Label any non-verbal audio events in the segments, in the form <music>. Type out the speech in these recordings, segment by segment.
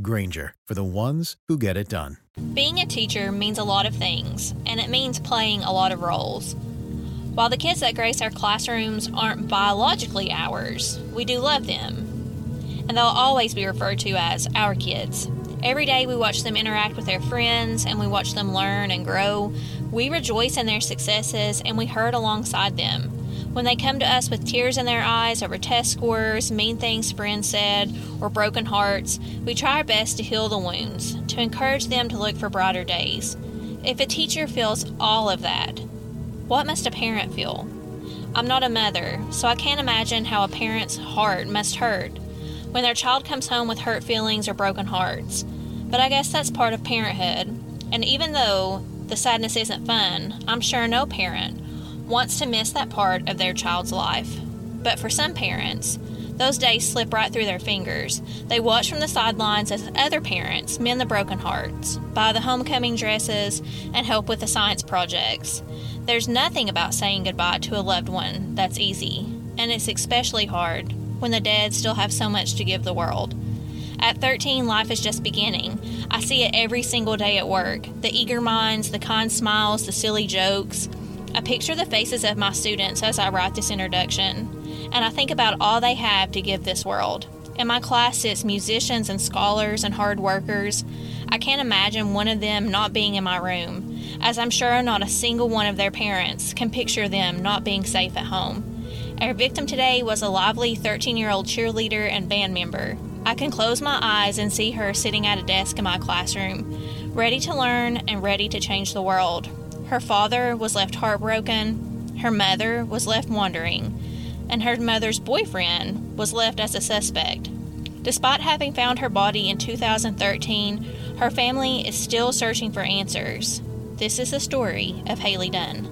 Grainger, for the ones who get it done. Being a teacher means a lot of things, and it means playing a lot of roles. While the kids that grace our classrooms aren't biologically ours, we do love them. And they'll always be referred to as our kids. Every day we watch them interact with their friends and we watch them learn and grow. We rejoice in their successes and we hurt alongside them. When they come to us with tears in their eyes over test scores, mean things friends said, or broken hearts, we try our best to heal the wounds, to encourage them to look for brighter days. If a teacher feels all of that, what must a parent feel? I'm not a mother, so I can't imagine how a parent's heart must hurt when their child comes home with hurt feelings or broken hearts. But I guess that's part of parenthood. And even though the sadness isn't fun, I'm sure no parent wants to miss that part of their child's life. But for some parents, those days slip right through their fingers. They watch from the sidelines as other parents mend the broken hearts, buy the homecoming dresses, and help with the science projects. There's nothing about saying goodbye to a loved one that's easy, and it's especially hard when the dead still have so much to give the world. At 13, life is just beginning. I see it every single day at work the eager minds, the kind smiles, the silly jokes. I picture the faces of my students as I write this introduction, and I think about all they have to give this world. In my class sits musicians and scholars and hard workers. I can't imagine one of them not being in my room, as I'm sure not a single one of their parents can picture them not being safe at home. Our victim today was a lively 13 year old cheerleader and band member. I can close my eyes and see her sitting at a desk in my classroom, ready to learn and ready to change the world. Her father was left heartbroken, her mother was left wondering, and her mother's boyfriend was left as a suspect. Despite having found her body in 2013, her family is still searching for answers. This is the story of Haley Dunn.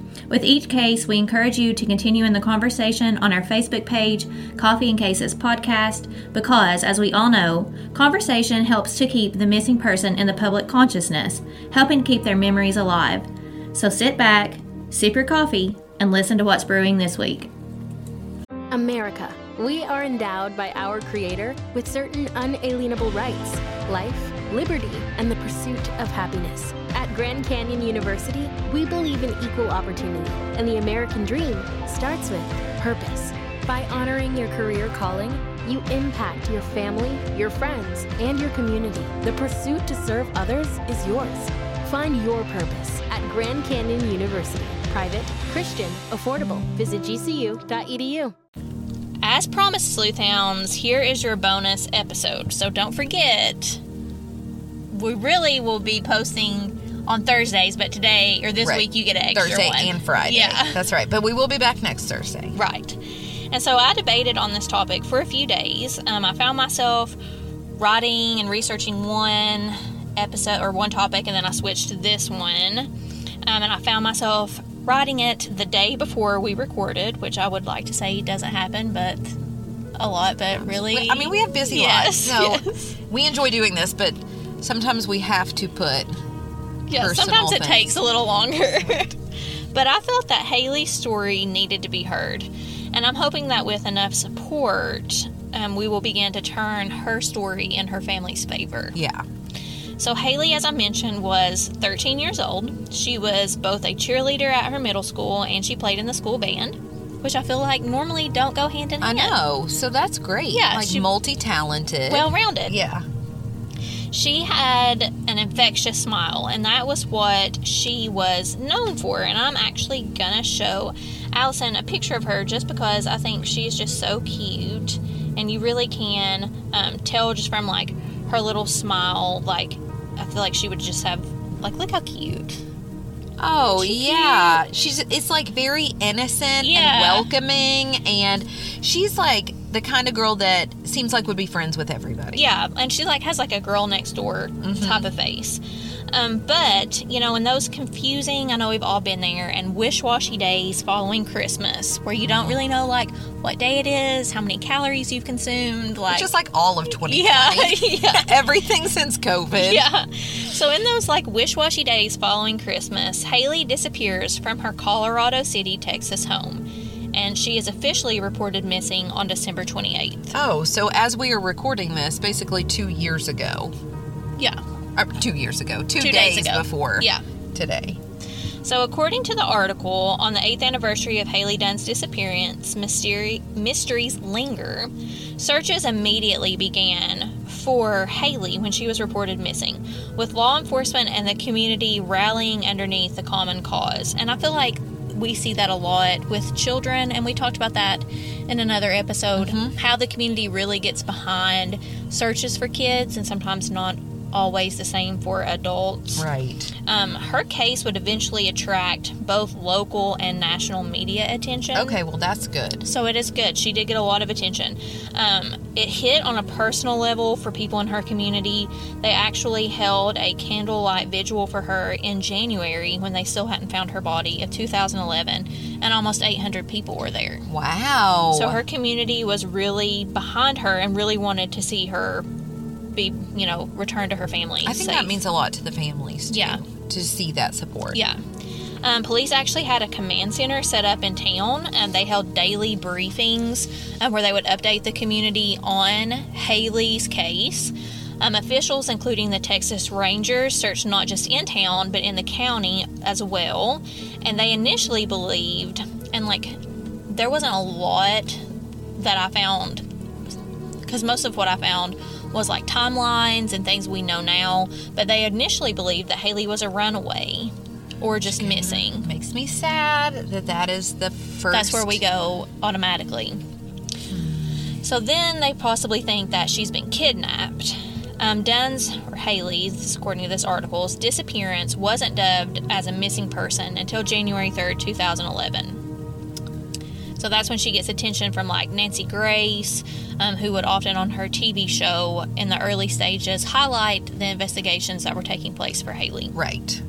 With each case, we encourage you to continue in the conversation on our Facebook page, Coffee and Cases Podcast, because, as we all know, conversation helps to keep the missing person in the public consciousness, helping keep their memories alive. So sit back, sip your coffee, and listen to what's brewing this week. America. We are endowed by our Creator with certain unalienable rights life, liberty, and the pursuit of happiness. Grand Canyon University, we believe in equal opportunity, and the American dream starts with purpose. By honoring your career calling, you impact your family, your friends, and your community. The pursuit to serve others is yours. Find your purpose at Grand Canyon University. Private, Christian, affordable. Visit gcu.edu. As promised, Sleuthhounds, here is your bonus episode. So don't forget, we really will be posting on Thursdays, but today or this Right. week you get an extra Thursday one. and Friday. Yeah. <laughs> That's right. But we will be back next Thursday. Right. And so I debated on this topic for a few days. Um, I found myself writing and researching one episode or one topic, and then I switched to this one. Um, and I found myself writing it the day before we recorded, which I would like to say doesn't happen, but a lot, but really. I mean, we have busy Yes, lives. So <laughs> yes. we enjoy doing this, but sometimes we have to put Yeah, sometimes it things. takes a little longer. <laughs> But I felt that Haley's story needed to be heard, and I'm hoping that with enough support, um, we will begin to turn her story in her family's favor. Yeah. So, Haley, as I mentioned, was 13 years old. She was both a cheerleader at her middle school and she played in the school band, which I feel like normally don't go hand in hand. I know. So that's great. Yeah, Like multi talented. Well rounded. yeah. She had an infectious smile, and that was what she was known for. And I'm actually gonna show Allison a picture of her just because I think she's just so cute, and you really can um, tell just from like her little smile. Like I feel like she would just have like look how cute. Oh yeah, she's it's like very innocent Yeah. and welcoming, and she's like the kind of girl that seems like would be friends with everybody. Yeah, and she like has like a girl next door type of face. Um, but you know, in those confusing, I know we've all been there, and wish-washy days following Christmas, where you don't really know like what day it is, how many calories you've consumed, like just like all of 2020. yeah, <laughs> yeah. Everything since COVID. Yeah. So in those like wish-washy days following Christmas, Haley disappears from her Colorado City, Texas home, and she is officially reported missing on December 28th. Oh, so as we are recording this, basically two years ago, Yeah. or two years ago, two, Two days, days ago. before Yeah. today. So, according to the article, on the 8th anniversary of Haley Dunn's disappearance, mystery, mysteries linger. Searches immediately began for Haley when she was reported missing, with law enforcement and the community rallying underneath the common cause. And I feel like we see that a lot with children, and we talked about that in another episode mm-hmm. how the community really gets behind searches for kids, and sometimes not always the same for adults. Right. Um, her case would eventually attract both local and national media attention. Okay, well that's good. So it is good. She did get a lot of attention. Um, it hit on a personal level for people in her community. They actually held a candlelight vigil for her in January when they still hadn't found her body of 2011, and almost 800 people were there. Wow. So her community was really behind her and really wanted to see her be, you know, returned to her family. I think safe. that means a lot to the families. Too, Yeah. To see that support. Yeah. Um, police actually had a command center set up in town, and they held daily briefings uh, where they would update the community on Haley's case. Um, officials, including the Texas Rangers, searched not just in town but in the county as well. And they initially believed, and like, there wasn't a lot that I found because most of what I found was like timelines and things we know now. But they initially believed that Haley was a runaway or just missing. Makes me sad that that is the first. That's where we go automatically. So then they possibly think that she's been kidnapped. Um, Dunn's, or Haley's, according to this article's disappearance wasn't dubbed as a missing person until January 3rd, 2011. So that's when she gets attention from like Nancy Grace, um, who would often on her TV show in the early stages highlight the investigations that were taking place for Haley. Right.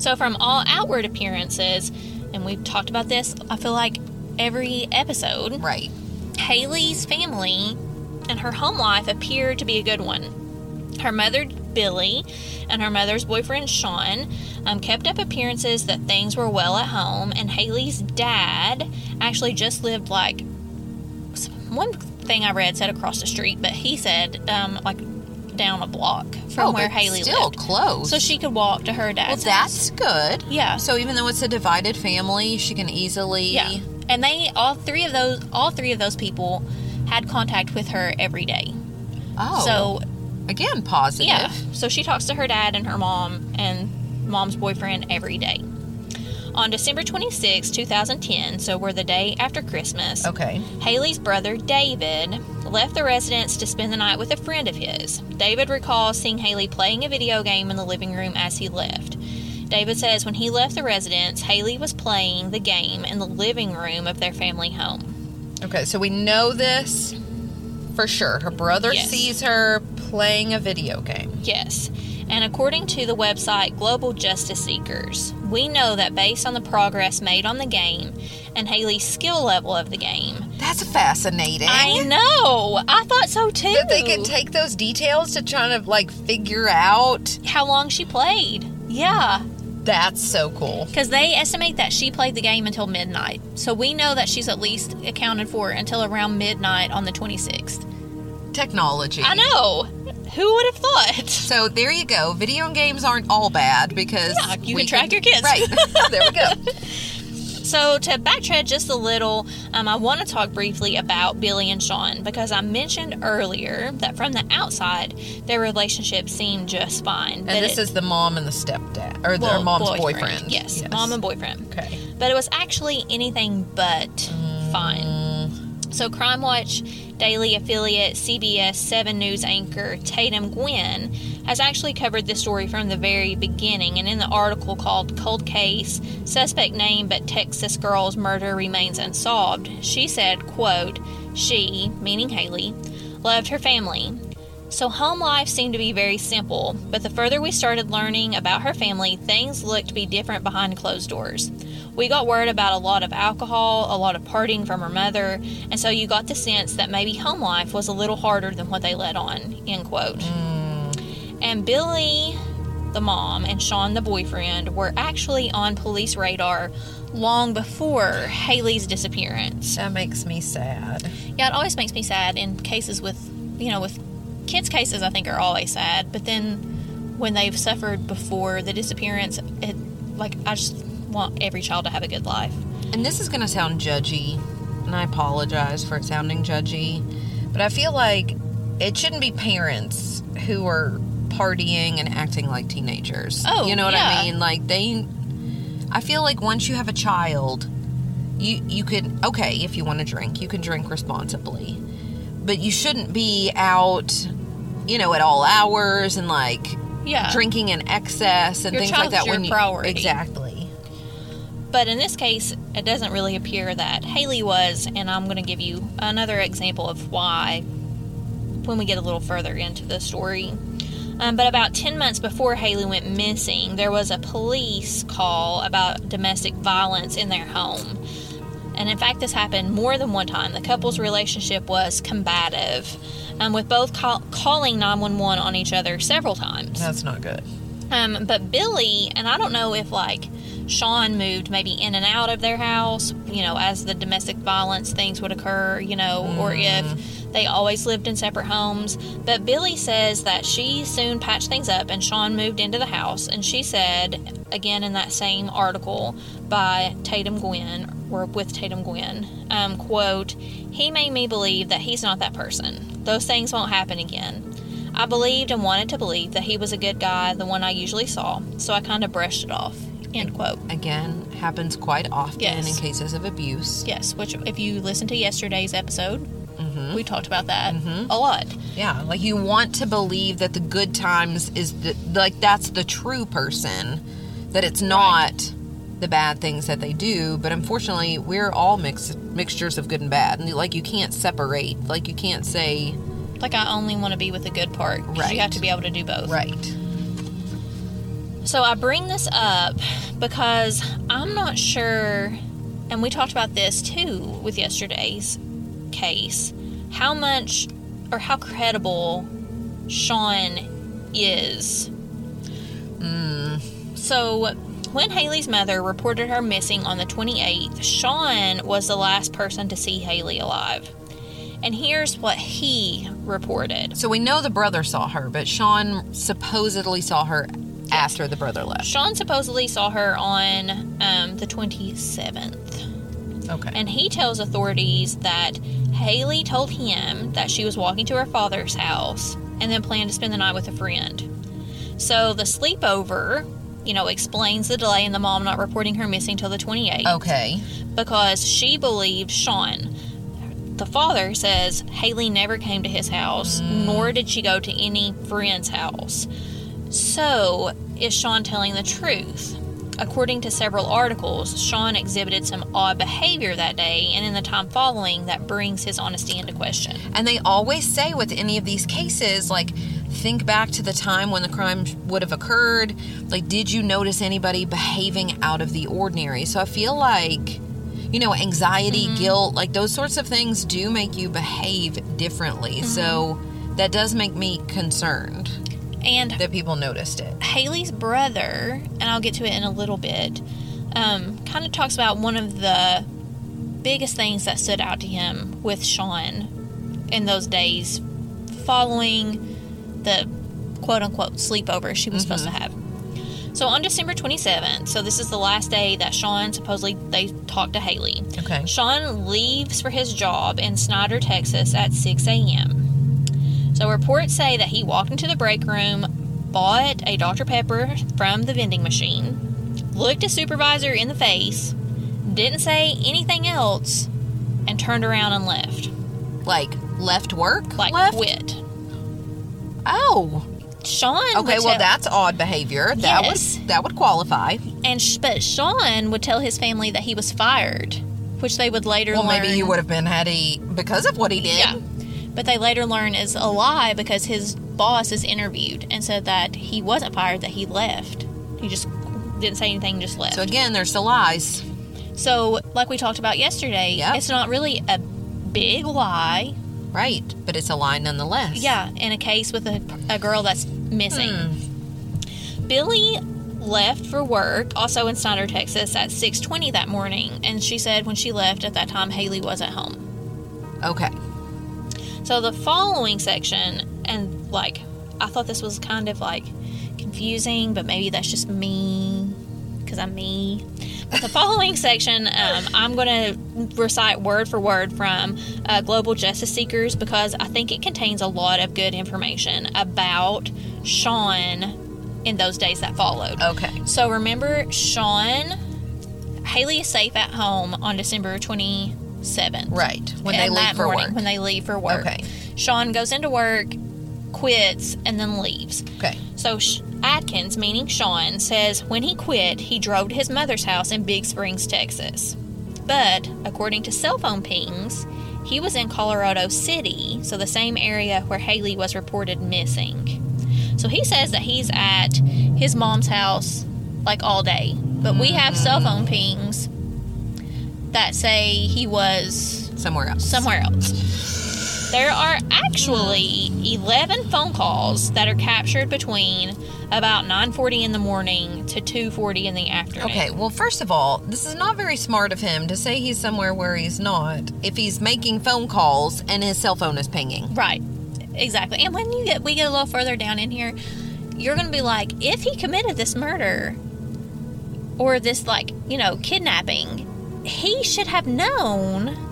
So, from all outward appearances, and we've talked about this, I feel like every episode, Right. Haley's family and her home life appeared to be a good one. Her mother, Billy, and her mother's boyfriend, Sean, um, kept up appearances that things were well at home, and Haley's dad actually just lived like one thing I read said across the street, but he said um, like down a block from oh, where Haley still lived. close. So she could walk to her Well, dad's house. that's good. Yeah. So even though it's a divided family, she can easily. Yeah. And they all three of those all three of those people had contact with her every day. Oh. So again, positive. yeah. So she talks to her dad and her mom and mom's boyfriend every day. On December 26, 2010, so we're the day after Christmas, Okay. Haley's brother David left the residence to spend the night with a friend of his. David recalls seeing Haley playing a video game in the living room as he left. David says when he left the residence, Haley was playing the game in the living room of their family home. Okay. So we know this for sure. Her brother Yes. sees her playing a video game. Yes. And according to the website Global Justice Seekers, we know that based on the progress made on the game and Haley's skill level of the game, That's fascinating. I know. I thought so too. that they can take those details to try to like figure out. how long she played. Yeah. That's so cool. Because they estimate that she played the game until midnight. So we know that she's at least accounted for until around midnight on the 26th. Technology. I know. Who would have thought? So there you go. Video games aren't all bad because Yeah, you can track your kids. Right. <laughs> <laughs> there we go. So, to backtrack just a little, um, I want to talk briefly about Billy and Sean because I mentioned earlier that from the outside, their relationship seemed just fine. And this it- is the mom and the stepdad, or well, their mom's boyfriend. Yes, mom and boyfriend. Okay. But it was actually anything but fine. So, Crime Watch daily affiliate CBS 7 News anchor Tatum Gwynn has actually covered this story from the very beginning. And in the article called Cold Case, Suspect Name but Texas Girl's Murder Remains Unsolved, she said, quote, She, meaning Haley, loved her family. So home life seemed to be very simple, but the further we started learning about her family, things looked to be different behind closed doors. We got word about a lot of alcohol, a lot of partying from her mother, and so you got the sense that maybe home life was a little harder than what they let on. End quote. Hmm. And Billy, the mom, and Sean, the boyfriend, were actually on police radar long before Haley's disappearance. That makes me sad. Yeah, it always makes me sad in cases with, you know, with kids' cases, I think are always sad. But then when they've suffered before the disappearance, it, like, I just want every child to have a good life. And this is going to sound judgy, and I apologize for it sounding judgy, but I feel like it shouldn't be parents who are partying and acting like teenagers. Oh, you know what yeah. I mean? Like they I feel like once you have a child, you you could okay, if you want to drink, you can drink responsibly. But you shouldn't be out, you know, at all hours and like Yeah. drinking in excess and Your things like that your when you priority. Exactly. But in this case, it doesn't really appear that Haley was, and I'm going to give you another example of why when we get a little further into the story. Um, but about 10 months before Haley went missing, there was a police call about domestic violence in their home. And in fact, this happened more than one time. The couple's relationship was combative, um, with both call- calling 911 on each other several times. That's not good. Um, but Billy, and I don't know if like Sean moved maybe in and out of their house, you know, as the domestic violence things would occur, you know, or if they always lived in separate homes. But Billy says that she soon patched things up and Sean moved into the house. And she said, again in that same article by Tatum Gwynn, or with Tatum Gwynn, um, quote, he made me believe that he's not that person. Those things won't happen again. I believed and wanted to believe that he was a good guy, the one I usually saw, so I kind of brushed it off. End quote. Again, happens quite often Yes. in cases of abuse. Yes, which if you listen to yesterday's episode, Mm-hmm. we talked about that a lot. Yeah, like you want to believe that the good times is the, like that's the true person, that it's not the bad things that they do. But unfortunately, we're all mix, mixtures of good and bad, and like you can't separate. Like you can't say Like I only want to be with the good part. Right. You have to be able to do both. right. So I bring this up because I'm not sure, and we talked about this too with yesterday's case, how much or how credible Sean is. Mm. So when Haley's mother reported her missing on the 28th, Sean was the last person to see Haley alive. And here's what he reported. So we know the brother saw her, but Sean supposedly saw her after the brother left. Sean supposedly saw her on um, the 27th. Okay. And he tells authorities that Haley told him that she was walking to her father's house and then planned to spend the night with a friend. So the sleepover, you know, explains the delay in the mom not reporting her missing till the 28th okay. because she believed Sean. The father says Haley never came to his house, mm. nor did she go to any friend's house. So, is Sean telling the truth? According to several articles, Sean exhibited some odd behavior that day and in the time following that brings his honesty into question. And they always say with any of these cases, like, think back to the time when the crime would have occurred. Like, did you notice anybody behaving out of the ordinary? So I feel like, you know, anxiety, guilt, like those sorts of things do make you behave differently. So that does make me concerned. And that people noticed it. Haley's brother, and I'll get to it in a little bit, um, kind of talks about one of the biggest things that stood out to him with Sean in those days following the quote unquote sleepover she was supposed to mm-hmm. have. So on December 27th, so this is the last day that Sean supposedly they talked to Haley. Okay. Sean leaves for his job in Snyder, Texas at 6 a.m. So reports say that he walked into the break room, bought a Dr. Pepper from the vending machine, looked a supervisor in the face, didn't say anything else, and turned around and left. Like left work? Like left? quit. Oh. Sean. Okay, well tell- that's odd behavior. That Yes. would that would qualify. and sh- but Sean would tell his family that he was fired, which they would later Well, learn. maybe he would have been had he because of what he did. Yeah. But they later learn is a lie because his boss is interviewed and said that he wasn't fired, that he left. He just didn't say anything, just left. So again, there's the lies. So, like we talked about yesterday, Yep. it's not really a big lie. Right. But it's a lie nonetheless. Yeah, in a case with a, a girl that's missing. Hmm. Billy left for work, also in Snyder, Texas, at 6:20 that morning, and she said when she left at that time, Haley wasn't home. Okay. So the following section, and like, I thought this was kind of like confusing, but maybe that's just me because I'm me. But the following section, um, I'm going to recite word for word from uh, Global Justice Seekers because I think it contains a lot of good information about Sean in those days that followed. Okay. So remember, Sean, Haley is safe at home on December 27th. Right. When they leave for morning, work. When they leave for work. Okay. Sean goes into work, quits, and then leaves. Okay. So Adkins, meaning Sean, says when he quit, he drove to his mother's house in Big Springs, Texas. But according to cell phone pings, he was in Colorado City, so the same area where Haley was reported missing. So he says that he's at his mom's house like all day. But we have mm-hmm. cell phone pings that say he was Somewhere else. somewhere else. There are actually 11 phone calls that are captured between about 9:40 in the morning to 2:40 in the afternoon. Okay, well, first of all, this is not very smart of him to say he's somewhere where he's not if he's making phone calls and his cell phone is pinging. Right. Exactly. And when you get we get a little further down in here, you're going to be like if he committed this murder or this like, you know, kidnapping, he should have known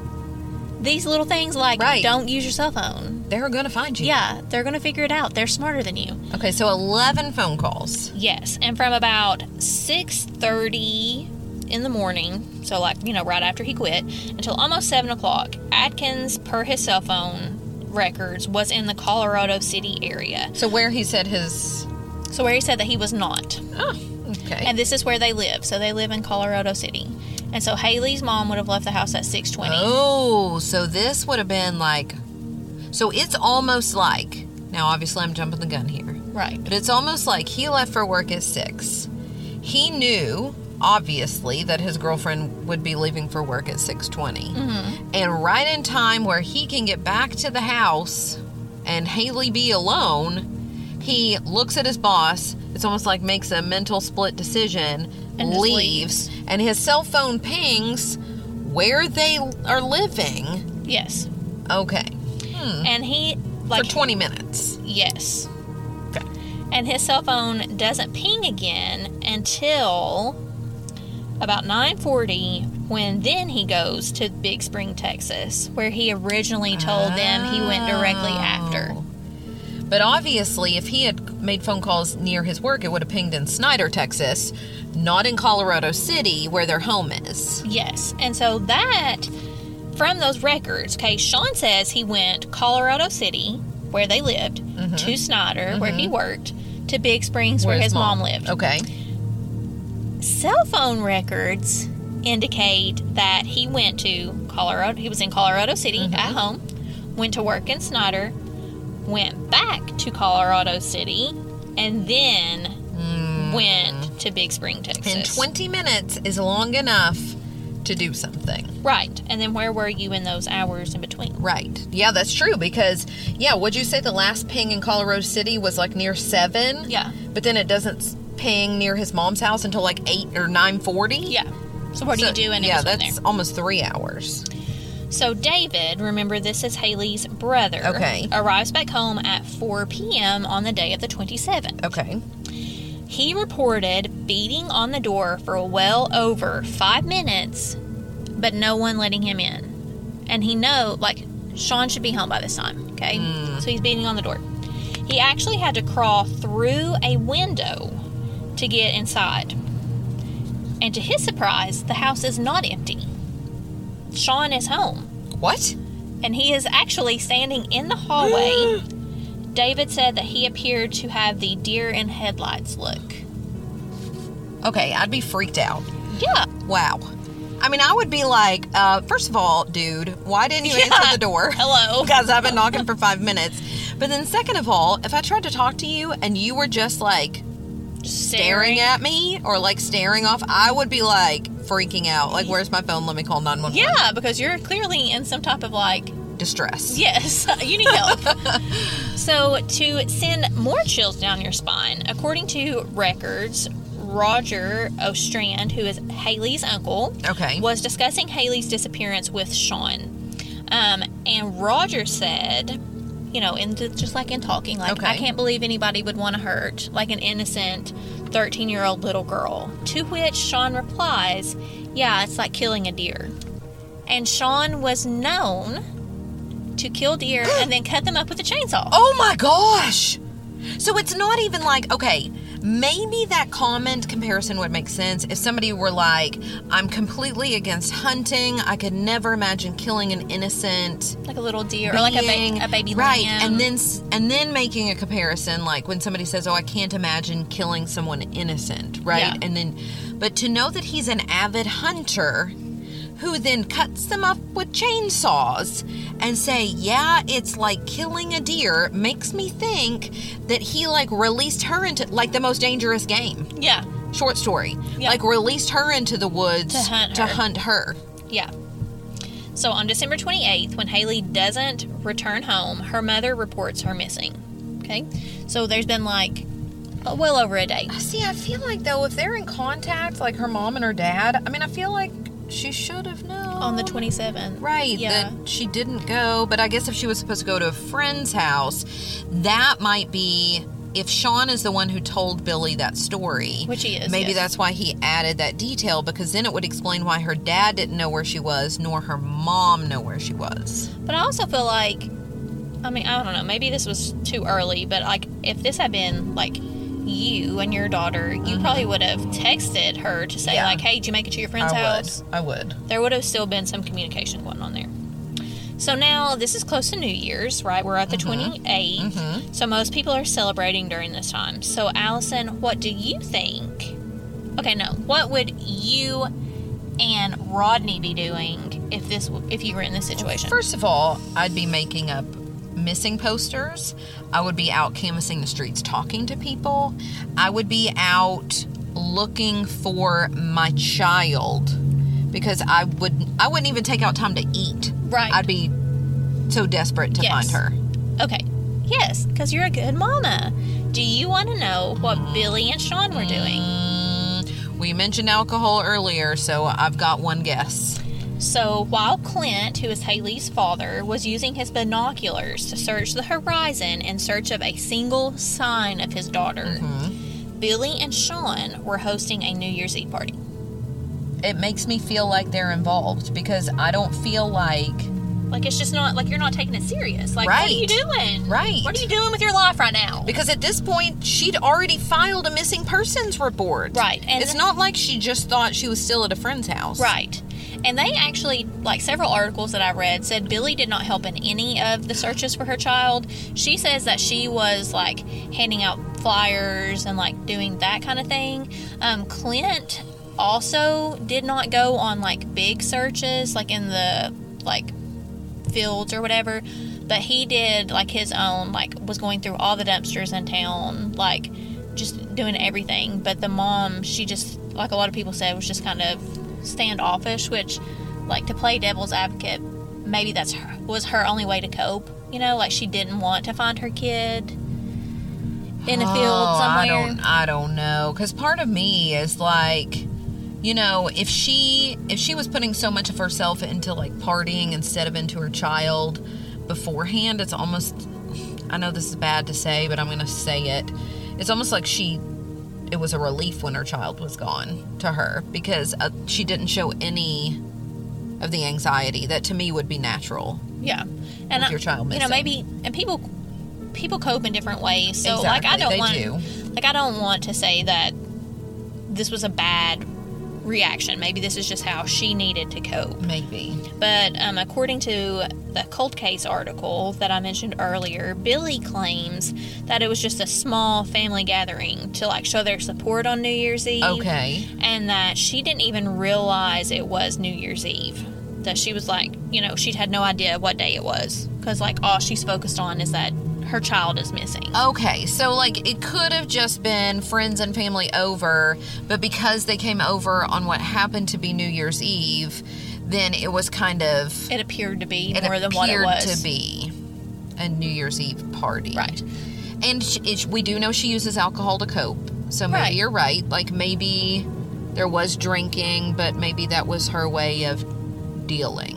these little things like Right. don't use your cell phone. They're going to find you. Yeah, they're going to figure it out. They're smarter than you. Okay, so 11 phone calls. Yes, and from about 6:30 in the morning, so like you know right after he quit, until almost seven o'clock, Adkins, per his cell phone records, was in the Colorado City area. So where he said his. So where he said that he was not, Oh, okay. and this is where they live. So they live in Colorado City, and so Haley's mom would have left the house at 6:20. Oh, so this would have been like. So it's almost like. Now, obviously, I'm jumping the gun here. Right. But it's almost like he left for work at six. He knew, obviously, that his girlfriend would be leaving for work at six mm-hmm. and right in time where he can get back to the house and Haley be alone, he looks at his boss. It's almost like makes a mental split decision, And just leaves, and his cell phone pings where they are living. Yes, Okay, hmm. and he like for 20 minutes. Yes. Okay. And his cell phone doesn't ping again until about 9:40 when then he goes to Big Spring, Texas, where he originally told them he went directly after. Oh. But obviously, if he had made phone calls near his work, it would have pinged in Snyder, Texas, not in Colorado City, where their home is. Yes. And so that from those records, okay, Sean says he went Colorado City, where they lived, mm-hmm. to Snyder, where he mm-hmm. worked, to Big Springs, where, his mom lived. Okay. cell phone records indicate that he went to Colorado. He was in Colorado City mm-hmm. at home, went to work in Snyder, went back to Colorado City, and then hmm. went to Big Spring, Texas. And 20 minutes is long enough to do something. Right. And then where were you in those hours in between? Right. Yeah, that's true because yeah, would you say the last ping in Colorado City was like near 7? Yeah. But then it doesn't ping near his mom's house until like 8 or 9:40? Yeah. So what do you do in Yeah, that's almost 3 hours. So David, remember this is Haley's brother. Okay. Arrives back home at 4 p.m. on the day of the 27th. Okay. He reported beating on the door for well over five minutes, but no one letting him in. And he know like Sean should be home by this time. Okay, hmm. so he's beating on the door. He actually had to crawl through a window to get inside. And to his surprise, the house is not empty. Sean is home What? and he is actually standing in the hallway. <gasps> David said that he appeared to have the deer in headlights look. Okay, I'd be freaked out. Yeah. Wow. I mean, I would be like, uh, first of all, dude, why didn't you <laughs> Yeah. answer the door? Hello. <laughs> Because I've been knocking for five minutes. But then, second of all, if I tried to talk to you and you were just like staring at me or like staring off, I would be like freaking out. Like, where's my phone? Let me call 911. Yeah, because you're clearly in some type of like, Distress. yes, <laughs> you need help. <laughs> so, to send more chills down your spine, according to records, Roger Ostrand, who is Haley's uncle, Okay. was discussing Haley's disappearance with Sean. Um, and Roger said, you know, in just like in talking, like, Okay. I can't believe anybody would want to hurt like an innocent 13 year old little girl. To which Sean replies, Yeah, it's like killing a deer. And Sean was known to kill deer and then cut them up with a chainsaw. <gasps> Oh my gosh. So it's not even like, okay, maybe that comment comparison would make sense if somebody were like, I'm completely against hunting. I could never imagine killing an innocent Like a little deer or like a, being. ba- a baby right lamb. and then and then making a comparison like when somebody says oh i can't imagine killing someone innocent right Yeah. and then but to know that he's an avid hunter who then cuts them up with chainsaws and say yeah it's like killing a deer makes me think that he like released her into like the most dangerous game Yeah, short story Yeah. like released her into the woods To hunt her. to hunt her yeah. So on December 28th, when Haley doesn't return home, her mother reports her missing. Okay? So there's been like well over a day. See, I feel like though, if they're in contact, like her mom and her dad, I mean, I feel like she should have known On the 27th. Right, Yeah. that she didn't go. But I guess if she was supposed to go to a friend's house, that might be if Sean is the one who told Billy that story. Which he is, Maybe yes. that's why he added that detail because then it would explain why her dad didn't know where she was, nor her mom know where she was. But I also feel like, I mean, I don't know, maybe this was too early, but like if this had been like you and your daughter, you probably would have texted her to say, Mm-hmm. Yeah. like, hey, did you make it to your friend's house? I would. there would have still been some communication going on there. So now this is close to New Year's, right? We're at the 28th. So most people are celebrating during this time. So Allison, what do you think? Okay, no. What would you and Rodney be doing if this if you were in this situation? First of all, I'd be making up missing posters. I would be out canvassing the streets talking to people. I would be out looking for my child because I would I wouldn't even take out time to eat. Right. I'd be so desperate to Yes. find her. Okay. Yes, because you're a good mama. Do you want to know what Billy and Sean were doing? Mm, we mentioned alcohol earlier, so I've got one guess. So while Clint, who is Haley's father, was using his binoculars to search the horizon in search of a single sign of his daughter, mm-hmm. Billy and Sean were hosting a New Year's Eve party. It makes me feel like they're involved because I don't feel like Like it's just not like you're not taking it serious. Like what are you doing? Right. What are you doing with your life right now? Because at this point, she'd already filed a missing persons report. Right, and- it's not like she just thought she was still at a friend's house. Right. And they actually, like several articles that I read, said Billy did not help in any of the searches for her child. She says that she was like handing out flyers and like doing that kind of thing. Um, Clint also did not go on like big searches, like in the like fields or whatever. But he did like his own, like was going through all the dumpsters in town, like just doing everything. But the mom, she just like a lot of people said, was just kind of standoffish, which, like, to play devil's advocate, maybe that's her, was her only way to cope. You know, like she didn't want to find her kid in a field Oh, somewhere. I don't I don't know cuz part of me is like you know, if she if she was putting so much of herself into like partying instead of into her child beforehand, it's almost I know this is bad to say, but I'm going to say it. It's almost like she it was a relief when her child was gone to her because uh, she didn't show any of the anxiety that to me would be natural. Yeah, and I- your child you know, maybe and people people cope in different ways. So like I don't they want do. like I don't want to say that this was a bad reaction. Maybe this is just how she needed to cope. Maybe. But um, according to the cold case article that I mentioned earlier, Billy claims that it was just a small family gathering to like show their support on New Year's Eve. Okay. And that she didn't even realize it was New Year's Eve. That she was like, you know, she'd had no idea what day it was. Because, like, all she's focused on is that her child is missing. Okay, so like it could have just been friends and family over, but because they came over on what happened to be New Year's Eve, then it was kind of It appeared to be more than what it was. to be a New Year's Eve party. Right. And sh it, we do know she uses alcohol to cope. So maybe Right. you're right. Like maybe there was drinking, but maybe that was her way of dealing.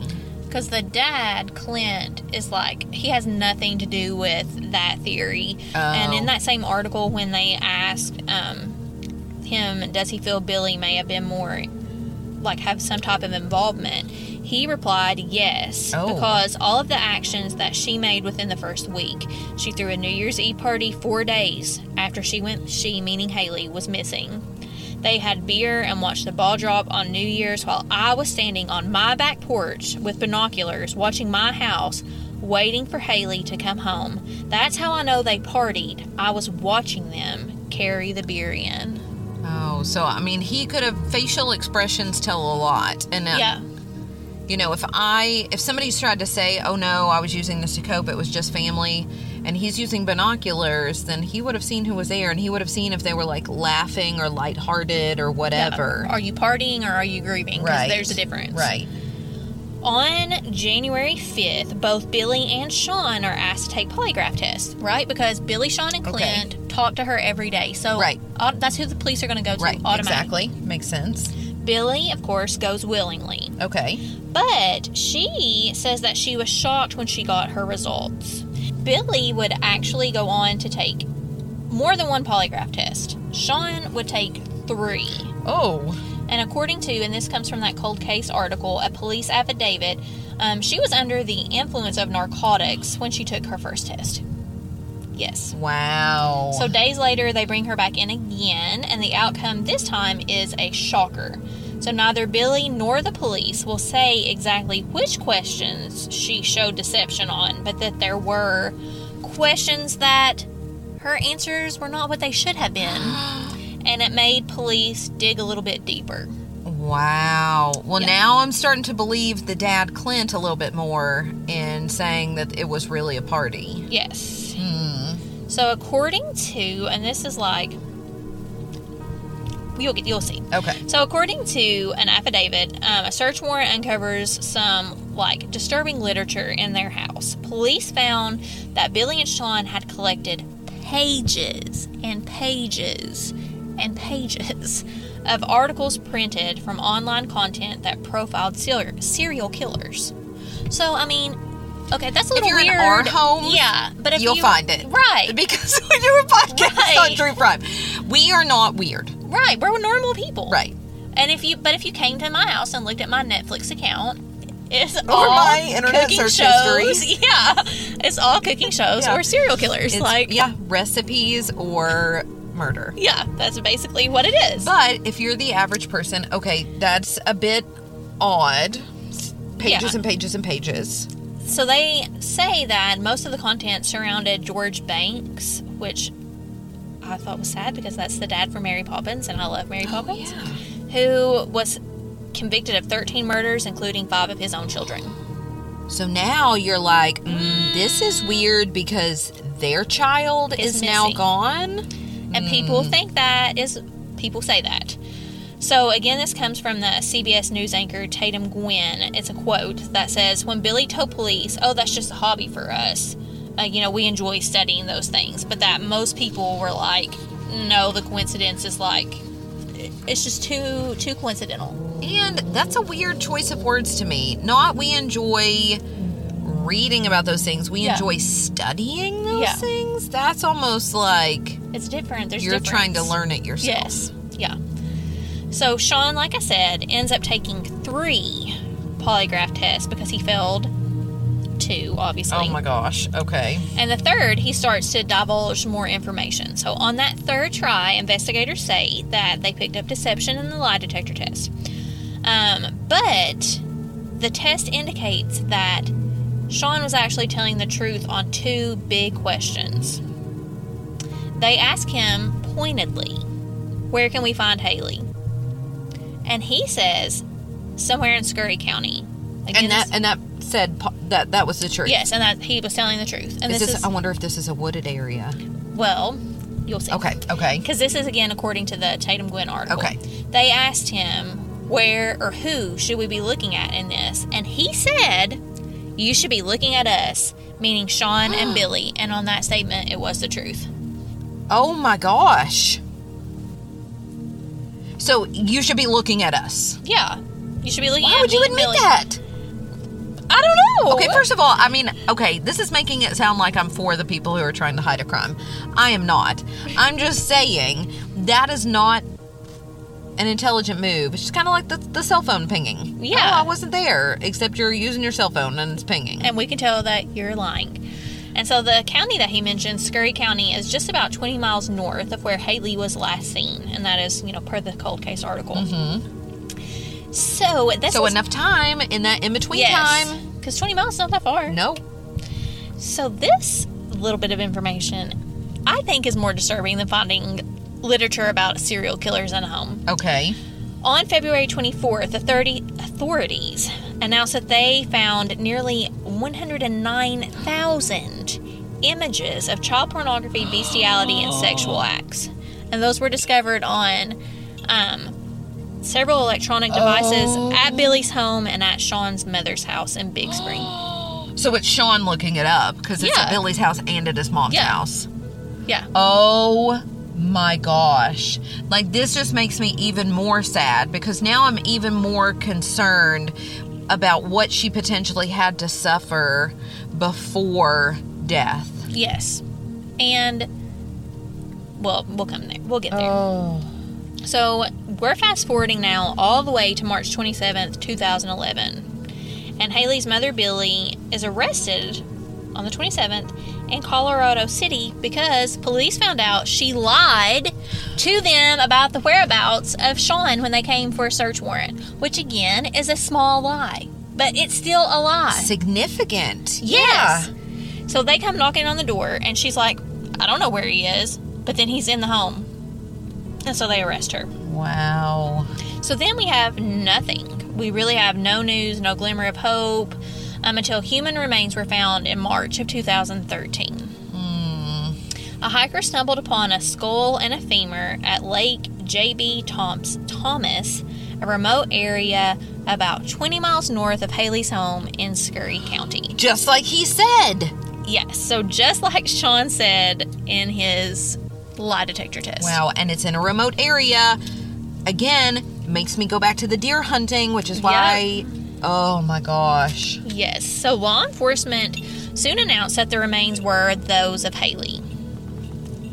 Because the dad, Clint, is like, he has nothing to do with that theory. oh. And in Oh. that same article, when they asked um, him, does he feel Billy may have been more, like, have some type of involvement, he replied yes. Oh. Because all of the actions that she made within the first week, she threw a New Year's Eve party four days after she went, she, meaning Haley, was missing. They had beer and watched the ball drop on New Year's while I was standing on my back porch with binoculars watching my house, waiting for Haley to come home. That's how I know they partied. I was watching them carry the beer in. Oh, so I mean, he could have facial expressions tell a lot, and uh, Yeah. you know, if I if somebody's tried to say, "Oh no, I was using this to cope. It was just family," and he's using binoculars, then he would have seen who was there, and he would have seen if they were like laughing or lighthearted or whatever. Are you partying or are you grieving? 'Cause Right. there's a difference. Right. On January 5th, both Billy and Sean are asked to take polygraph tests, right? Because Billy, Sean, and Okay. Clint talk to her every day. So Right. au- that's who the police are going to go to Right. automatically. Exactly. Makes sense. Billy, of course, goes willingly. Okay. But she says that she was shocked when she got her results. Billy would actually go on to take more than one polygraph test. Sean would take three. Oh. And according to, and this comes from that cold case article, a police affidavit, um, she was under the influence of narcotics when she took her first test. Yes. Wow. So days later, they bring her back in again, and the outcome this time is a shocker. So neither Billy nor the police will say exactly which questions she showed deception on, but that there were questions that her answers were not what they should have been. <gasps> And it made police dig a little bit deeper. Wow. Well, Yeah. now I'm starting to believe the dad Clint a little bit more in saying that it was really a party. Yes. Hmm. So according to, and this is like, you'll get, you'll see. Okay. So according to an affidavit, um, a search warrant uncovers some like disturbing literature in their house. Police found that Billy and Sean had collected pages and pages and pages <laughs> of articles printed from online content that profiled serial serial killers. So I mean, okay, that's a If little you're in weird. our home, yeah, but if You'll you, find it. right, <laughs> Because we do a podcast on true crime. We are not weird. Right, we're normal people, Right. And if you, but if you came to my house and looked at my Netflix account, it's Or all my internet cooking search shows. history. <laughs> Yeah, it's all cooking shows Yeah. or serial killers. It's, like, yeah, recipes or murder. yeah, that's basically what it is. But if you're the average person, okay, that's a bit odd. Pages Yeah. and pages and pages. so they say that most of the content surrounded George Banks, which I thought was sad because that's the dad for Mary Poppins, and I love Mary Oh, Poppins, who was convicted of 13 murders, including five of his own children. So now you're like, mm, this is weird because their child Is is, now gone. And people think that is, people say that. So, again, this comes from the CBS News anchor Tatum Gwynn. It's a quote that says When Billy told police, Oh, that's just a hobby for us, uh, you know, we enjoy studying those things, but that most people were like, No, the coincidence is like, it's just too too coincidental. And that's a weird choice of words to me. Not we enjoy reading about those things, we Yeah. enjoy studying those Yeah. things. That's almost like It's different. There's you're trying to learn it yourself. Yes. Yeah. So Sean, like I said, ends up taking three polygraph tests because he failed two, obviously. Oh my gosh. Okay. And the third, he starts to divulge more information. So on that third try, investigators say that they picked up deception in the lie detector test. Um, but the test indicates that Sean was actually telling the truth on two big questions. They ask him pointedly, Where can we find Haley? And he says, Somewhere in Scurry County. Again, And that and that said that that was the truth. yes, and that he was telling the truth. And Is this this, is I wonder if this is a wooded area. well, you'll see. Okay. Okay. Because this is again according to the Tatum Gwynn article. Okay. They asked him where or who should we be looking at in this, and he said, "You should be looking at us," meaning Sean and <gasps> Billy. And on that statement, it was the truth. Oh my gosh. So you should be looking at us. Yeah, you should be looking Why would you admit Billy. that? I don't know. Okay, first of all, I mean, okay, this is making it sound like I'm for the people who are trying to hide a crime. I am not. I'm just saying that is not an intelligent move. It's just kind of like the, the cell phone pinging. Yeah. Oh, I wasn't there, except you're using your cell phone and it's pinging. and we can tell that you're lying. And so the county that he mentioned, Scurry County, is just about 20 miles north of where Haley was last seen, and that is, you know, per the cold case article. Mm-hmm. So this so is, enough time in that in between yes, time. because 20 miles is not that far. No. So this little bit of information, I think, is more disturbing than finding literature about serial killers in a home. Okay. On February 24th, the 30 authorities announced that they found nearly 109,000 images of child pornography, bestiality, and sexual <gasps> acts. And those were discovered on um, several electronic devices oh. at Billy's home and at Sean's mother's house in Big Spring. <gasps> So it's Sean looking it up because it's Yeah. at Billy's house and at his mom's Yeah. house. Yeah. Oh my gosh. Like, this just makes me even more sad because now I'm even more concerned about what she potentially had to suffer before death. Yes. And, well, we'll come there. We'll get there. Oh. So we're fast forwarding now all the way to March 27th, 2011. And Haley's mother, Billy, is arrested on the 27th in Colorado City because police found out she lied to them about the whereabouts of Sean when they came for a search warrant, which again is a small lie, but it's still a lie. Significant. Yes. So they come knocking on the door, and she's like, I don't know where he is, but then he's in the home. And so they arrest her. Wow. So then we have nothing. We really have no news, no glimmer of hope um, until human remains were found in March of 2013. A hiker stumbled upon a skull and a femur at Lake J.B. Thomas, a remote area about 20 miles north of Haley's home in Scurry County. Just like he said. Yes, so just like Sean said in his lie detector test. Wow. And it's in a remote area. Again, makes me go back to the deer hunting, which is why. Oh my gosh. Yes. So law enforcement soon announced that the remains were those of Haley.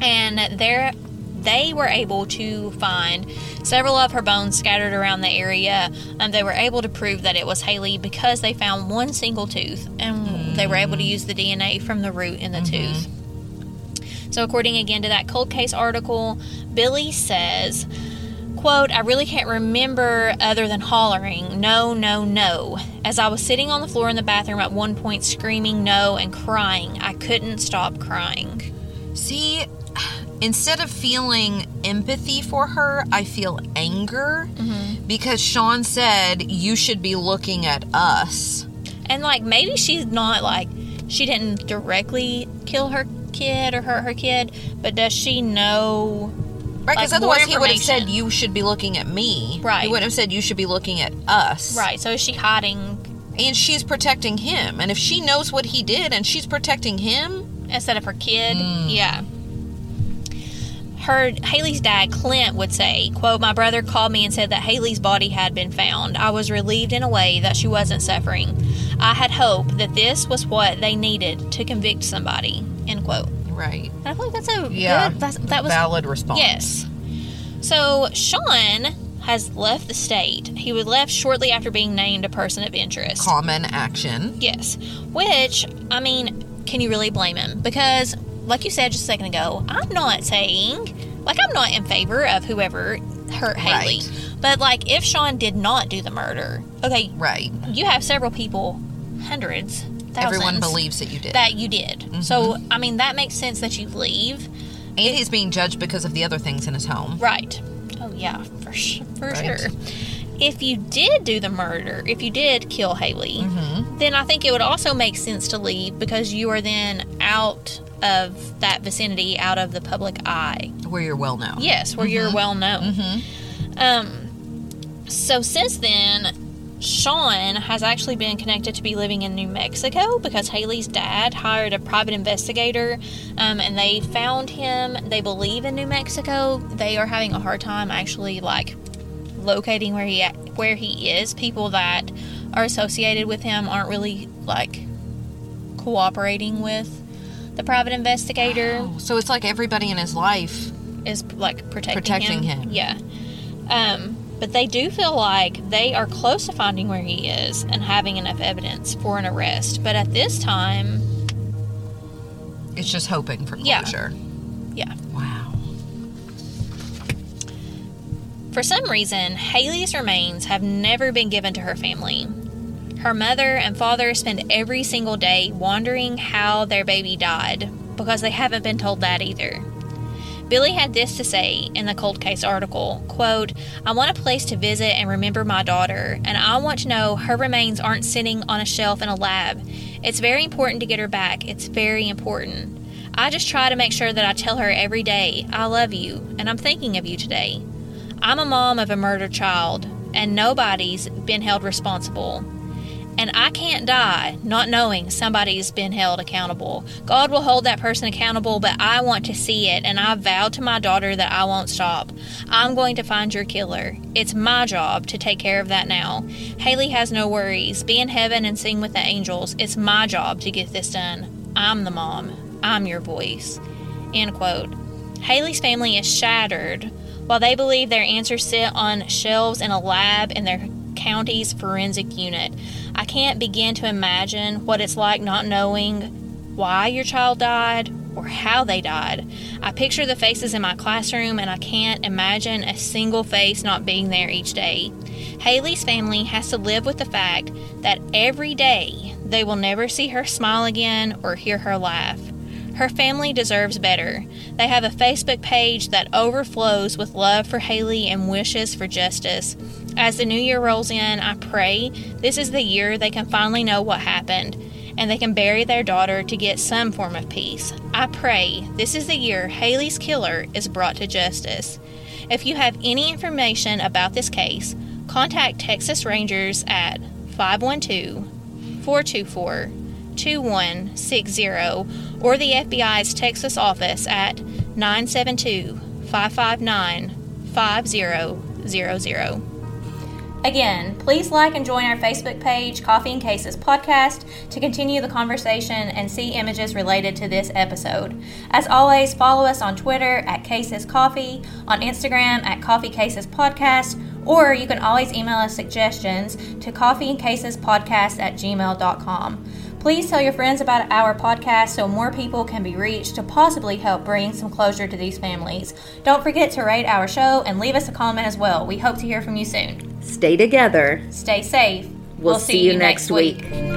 And there they were able to find several of her bones scattered around the area. And they were able to prove that it was Haley because they found one single tooth and they were able to hmm. use the DNA from the root in the mm-hmm. tooth. So according again to that cold case article, Billy says quote, I really can't remember other than hollering, no, no, no. As I was sitting on the floor in the bathroom at one point screaming no and crying, I couldn't stop crying. See, instead of feeling empathy for her, I feel anger mm-hmm. because Sean said you should be looking at us. And like maybe she's not like she didn't directly kill her kid or hurt her kid, but does she know Right, because like, otherwise he would have said you should be looking at me. Right. He wouldn't have said you should be looking at us. Right. So is she hiding And she's protecting him. And if she knows what he did and she's protecting him, instead of her kid? Mm. Yeah. Her Haley's dad, Clint, would say, "quote My brother called me and said that Haley's body had been found. I was relieved in a way that she wasn't suffering. I had hope that this was what they needed to convict somebody." End quote. right. And I feel like that's a Yeah. good. That's, that was valid response. Yes. So Sean has left the state. He was left shortly after being named a person of interest. Common action. Yes. Which, I mean, can you really blame him? Because, like you said just a second ago, I'm not saying, like, I'm not in favor of whoever hurt Haley. Right. But, like, if Sean did not do the murder, okay, Right. you have several people, hundreds, thousands, Everyone believes that you did. that you did. So, I mean, that makes sense that you leave. and he's being judged because of the other things in his home. Right. Oh yeah, for sh- for Right. sure. If you did do the murder, if you did kill Haley, Mm-hmm. then I think it would also make sense to leave because you are then out of that vicinity, out of the public eye. Where you're well known. Yes, where you're well known. Um, so since then, Sean has actually been connected to be living in New Mexico because Haley's dad hired a private investigator, um, and they found him. They believe in New Mexico. They are having a hard time actually like locating where he where he is. People that are associated with him aren't really like cooperating with the private investigator So it's like everybody in his life. is like protecting, Protecting him. Yeah. Um, but they do feel like they are close to finding where he is and having enough evidence for an arrest. But at this time, It's just hoping for Yeah. closure. yeah. Wow. For some reason, Haley's remains have never been given to her family. Her mother and father spend every single day wondering how their baby died because they haven't been told that either. Billy had this to say in the cold case article quote, I want a place to visit and remember my daughter, and I want to know her remains aren't sitting on a shelf in a lab. It's very important to get her back. It's very important. I just try to make sure that I tell her every day, I love you, and I'm thinking of you today. I'm a mom of a murdered child, and nobody's been held responsible. And I can't die not knowing somebody's been held accountable. God will hold that person accountable, but I want to see it, and I vowed to my daughter that I won't stop. I'm going to find your killer. It's my job to take care of that now. Haley has no worries. Be in heaven and sing with the angels. It's my job to get this done. I'm the mom. I'm your voice. End quote. Haley's family is shattered while they believe their answers sit on shelves in a lab in their county's forensic unit. I can't begin to imagine what it's like not knowing why your child died or how they died. I picture the faces in my classroom and I can't imagine a single face not being there each day. Haley's family has to live with the fact that every day they will never see her smile again or hear her laugh. Her family deserves better. They have a Facebook page that overflows with love for Haley and wishes for justice. As the new year rolls in, I pray this is the year they can finally know what happened and they can bury their daughter to get some form of peace. I pray this is the year Haley's killer is brought to justice. If you have any information about this case, contact Texas Rangers at 512 424 2160 or the FBI's Texas office at 972 559 5000. Again, please like and join our Facebook page, Coffee and Cases Podcast, to continue the conversation and see images related to this episode. As always, follow us on Twitter at Cases Coffee, on Instagram at Coffee Cases Podcast, or you can always email us suggestions to coffeeandcasespodcast at gmail.com. Please tell your friends about our podcast so more people can be reached to possibly help bring some closure to these families. Don't forget to rate our show and leave us a comment as well. We hope to hear from you soon. Stay together. Stay safe. We'll, see, you next week. It's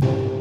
thank you